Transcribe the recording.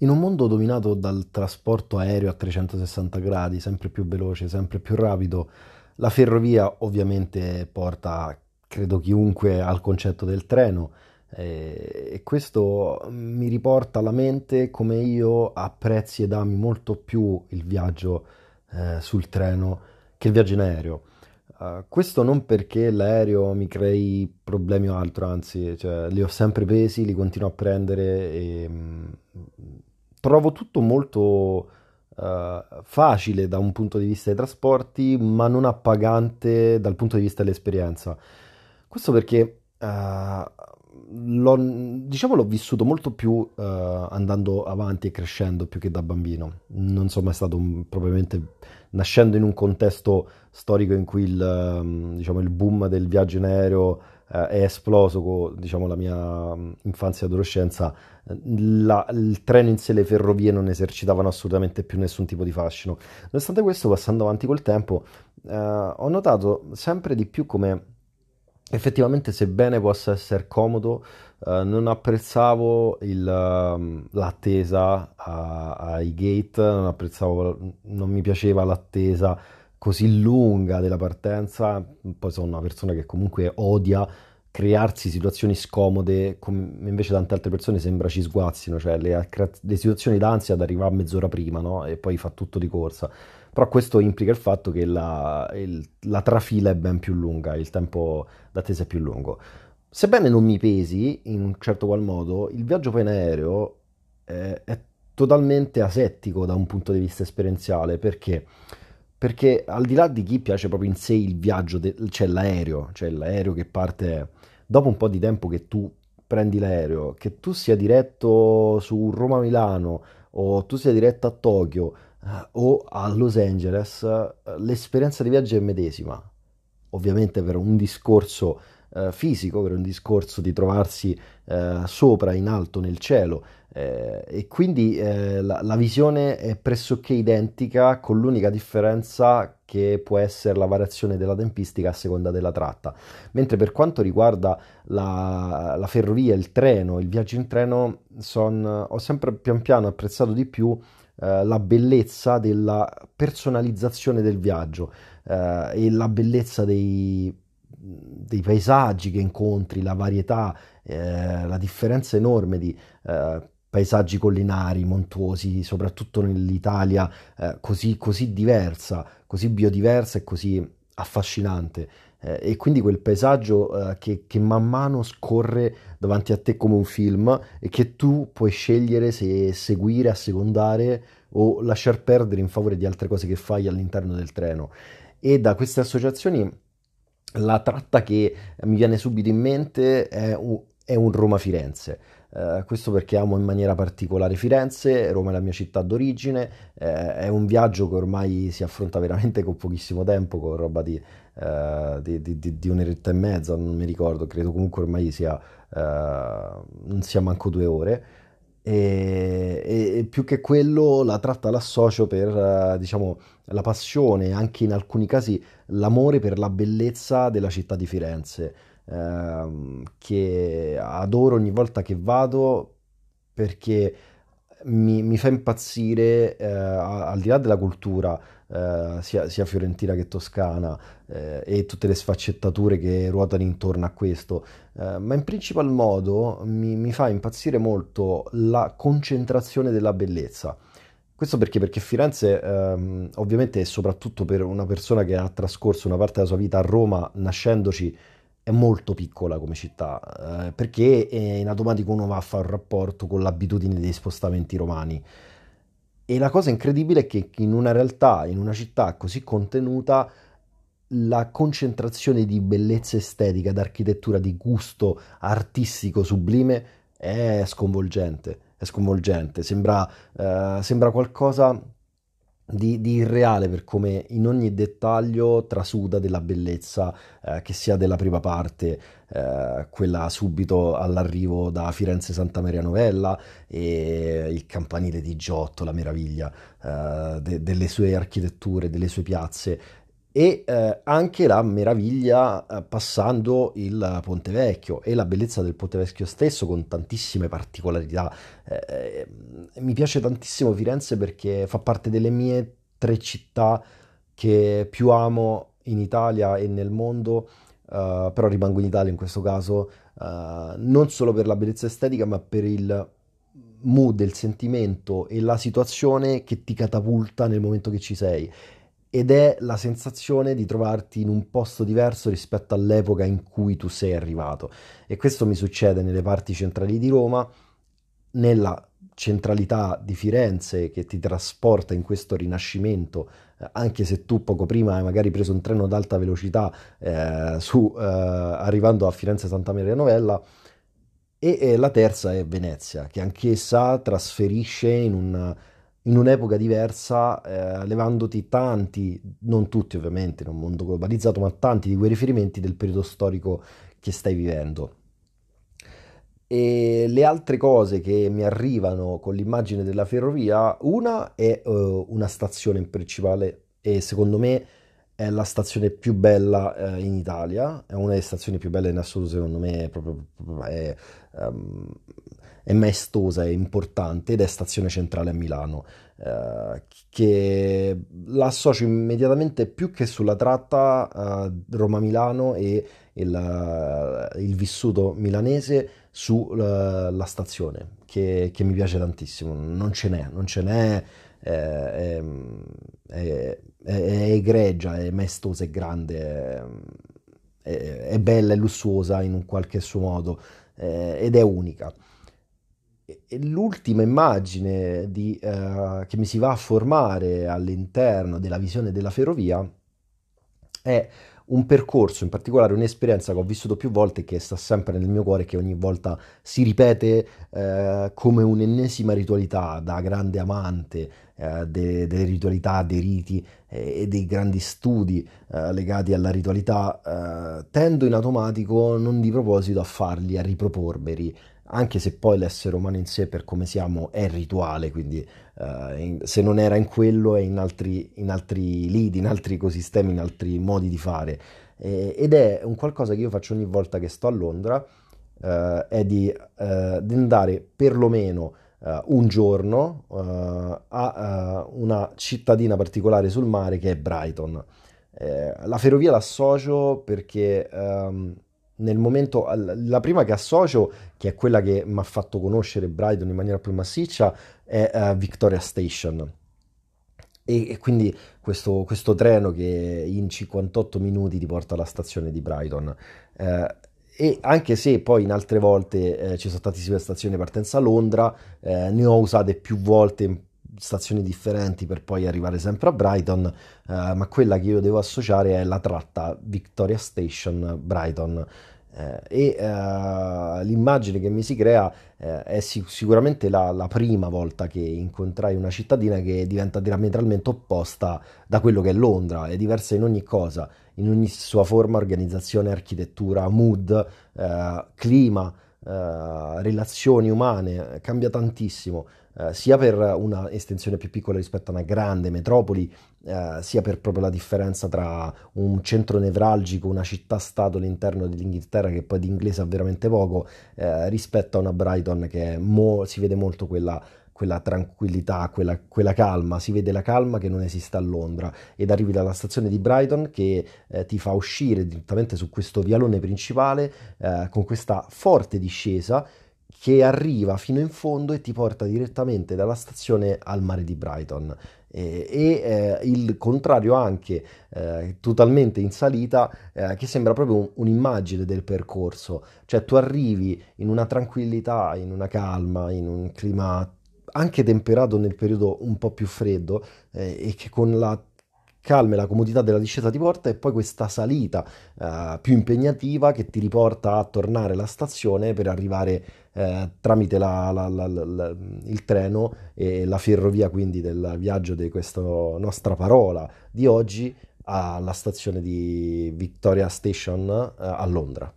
In un mondo dominato dal trasporto aereo a 360 gradi, sempre più veloce, sempre più rapido, la ferrovia ovviamente porta, credo chiunque, al concetto del treno eh, e questo mi riporta alla mente come io apprezzi ed ami molto più il viaggio eh, sul treno che il viaggio in aereo. Uh, questo non perché l'aereo mi crei problemi o altro, anzi, cioè, li ho sempre presi, li continuo a prendere e mh, trovo tutto molto uh, facile da un punto di vista dei trasporti, ma non appagante dal punto di vista dell'esperienza. Questo perché uh, l'ho, diciamo l'ho vissuto molto più uh, andando avanti e crescendo più che da bambino. Non sono mai stato un, probabilmente nascendo in un contesto storico in cui il, um, diciamo, il boom del viaggio in aereo uh, è esploso con diciamo, la mia um, infanzia e adolescenza. La, il treno in sé, le ferrovie non esercitavano assolutamente più nessun tipo di fascino. Nonostante questo, passando avanti col tempo, uh, ho notato sempre di più come effettivamente, sebbene possa essere comodo, eh, non apprezzavo il, ehm, l'attesa ai gate, non apprezzavo, non mi piaceva l'attesa così lunga della partenza. Poi sono una persona che comunque odia crearsi situazioni scomode, come invece tante altre persone sembra ci sguazzino, cioè le, le situazioni d'ansia ad arrivare mezz'ora prima, no? E poi fa tutto di corsa. Però questo implica il fatto che la, il- la trafila è ben più lunga, il tempo d'attesa è più lungo. Sebbene non mi pesi in un certo qual modo, il viaggio poi in aereo è, è totalmente asettico da un punto di vista esperienziale. Perché? Perché al di là di chi piace proprio in sé il viaggio, de- cioè l'aereo, cioè l'aereo che parte dopo un po' di tempo che tu prendi l'aereo, che tu sia diretto su Roma-Milano o tu sia diretto a Tokyo eh, o a Los Angeles, eh, l'esperienza di viaggio è medesima. Ovviamente per un discorso eh, fisico, per un discorso di trovarsi eh, sopra, in alto nel cielo. Eh, e quindi eh, la, la visione è pressoché identica, con l'unica differenza che può essere la variazione della tempistica a seconda della tratta. Mentre per quanto riguarda la, la ferrovia, il treno, il viaggio in treno, son, ho sempre pian piano apprezzato di più eh, la bellezza della personalizzazione del viaggio eh, e la bellezza dei, dei, paesaggi che incontri, la varietà, eh, la differenza enorme di eh, paesaggi collinari, montuosi, soprattutto nell'Italia eh, così, così diversa, così biodiversa e così affascinante. Eh, e quindi quel paesaggio eh, che, che, man mano scorre davanti a te come un film e che tu puoi scegliere se seguire, assecondare o lasciar perdere in favore di altre cose che fai all'interno del treno. E da queste associazioni la tratta che mi viene subito in mente è un, un Roma-Firenze. Uh, questo perché amo in maniera particolare Firenze, Roma è la mia città d'origine, eh, è un viaggio che ormai si affronta veramente con pochissimo tempo, con roba di, uh, di, di, di un'oretta e mezza, non mi ricordo, credo comunque ormai sia, uh, non sia manco due ore. E, e, più che quello la tratta l'associo per diciamo, la passione, anche in alcuni casi l'amore per la bellezza della città di Firenze ehm, che adoro ogni volta che vado perché mi, mi fa impazzire eh, al di là della cultura eh, sia, sia, fiorentina che toscana eh, e tutte le sfaccettature che ruotano intorno a questo, eh, ma in principal modo mi, mi fa impazzire molto la concentrazione della bellezza. Questo perché? Perché Firenze, ehm, ovviamente, soprattutto per una persona che ha trascorso una parte della sua vita a Roma, nascendoci, è molto piccola come città, eh, perché in automatico uno va a fare un rapporto con l'abitudine dei spostamenti romani. E la cosa incredibile è che in una realtà, in una città così contenuta, la concentrazione di bellezza estetica, d'architettura, di gusto artistico sublime è sconvolgente. È sconvolgente. Sembra, eh, sembra qualcosa di, di, irreale per come in ogni dettaglio trasuda della bellezza, eh, che sia della prima parte, eh, quella subito all'arrivo da Firenze Santa Maria Novella e il campanile di Giotto, la meraviglia eh, de, delle sue architetture, delle sue piazze. E eh, anche la meraviglia eh, passando il Ponte Vecchio e la bellezza del Ponte Vecchio stesso con tantissime particolarità. Eh, mi piace tantissimo Firenze perché fa parte delle mie tre città che più amo in Italia e nel mondo, uh, però rimango in Italia in questo caso, uh, non solo per la bellezza estetica, ma per il mood, il sentimento e la situazione che ti catapulta nel momento che ci sei ed è la sensazione di trovarti in un posto diverso rispetto all'epoca in cui tu sei arrivato. E questo mi succede nelle parti centrali di Roma, nella centralità di Firenze che ti trasporta in questo rinascimento, eh, anche se tu poco prima hai magari preso un treno ad alta velocità eh, su, eh, arrivando a Firenze Santa Maria Novella. E, e la terza è Venezia, che anch'essa trasferisce in un in un'epoca diversa, eh, levandoti tanti, non tutti ovviamente, in un mondo globalizzato, ma tanti di quei riferimenti del periodo storico che stai vivendo. E le altre cose che mi arrivano con l'immagine della ferrovia, una è uh, una stazione principale e secondo me è la stazione più bella uh, in Italia, è una delle stazioni più belle in assoluto secondo me, è proprio, è, um, è maestosa, è importante ed è stazione centrale a Milano, eh, che l'associo immediatamente più che sulla tratta eh, Roma-Milano e il, il, vissuto milanese sulla stazione, che, che, mi piace tantissimo. Non ce n'è, non ce n'è. Eh, è, è, è, egregia, è maestosa, è grande, è, è, bella, è lussuosa in un qualche suo modo eh, ed è unica l'ultima immagine di, uh, che mi si va a formare all'interno della visione della ferrovia è un percorso, in particolare un'esperienza che ho vissuto più volte e che sta sempre nel mio cuore, che ogni volta si ripete eh, come un'ennesima ritualità da grande amante eh, de- delle ritualità, dei riti eh, e dei grandi studi eh, legati alla ritualità. Eh, tendo in automatico, non di proposito, a farli, a ripropormeli anche se poi l'essere umano in sé per come siamo è rituale, quindi uh, in, se non era in quello è in altri, in altri lidi, in altri ecosistemi, in altri modi di fare. E, ed è un qualcosa che io faccio ogni volta che sto a Londra, uh, è di, uh, di, andare perlomeno un giorno a una cittadina particolare sul mare che è Brighton. la ferrovia l'associo perché... Um, nel momento, la prima che associo, che è quella che mi ha fatto conoscere Brighton in maniera più massiccia, è uh, Victoria Station. E, e quindi questo, questo, treno che in 58 minuti ti porta alla stazione di Brighton. Eh, e anche se poi in altre volte eh, ci sono stazioni di partenza a Londra, eh, ne ho usate più volte stazioni differenti per poi arrivare sempre a Brighton, eh, ma quella che io devo associare è la tratta Victoria Station Brighton. Eh, e eh, l'immagine che mi si crea eh, è sic- sicuramente la, la, prima volta che incontrai una cittadina che diventa diametralmente opposta da quello che è Londra, è diversa in ogni cosa, in ogni sua forma, organizzazione, architettura, mood, eh, clima, eh, relazioni umane, cambia tantissimo eh, sia per una estensione più piccola rispetto a una grande metropoli, eh, sia per proprio la differenza tra un centro nevralgico, una città-stato all'interno dell'Inghilterra che poi di inglese ha veramente poco, eh, rispetto a una Brighton che mo- si vede molto quella quella tranquillità, quella, quella, calma, si vede la calma che non esiste a Londra ed arrivi dalla stazione di Brighton che eh, ti fa uscire direttamente su questo vialone principale eh, con questa forte discesa che arriva fino in fondo e ti porta direttamente dalla stazione al mare di Brighton. E, e eh, il contrario anche eh, totalmente in salita eh, che sembra proprio un, un'immagine del percorso cioè tu arrivi in una tranquillità in una calma in un clima anche temperato nel periodo un po' più freddo eh, e che con la calma e la comodità della discesa ti porta e poi questa salita eh, più impegnativa che ti riporta a tornare alla stazione per arrivare eh, tramite la, la, la, il treno e la ferrovia quindi del viaggio di questa nostra parola di oggi alla stazione di Victoria Station eh, a Londra.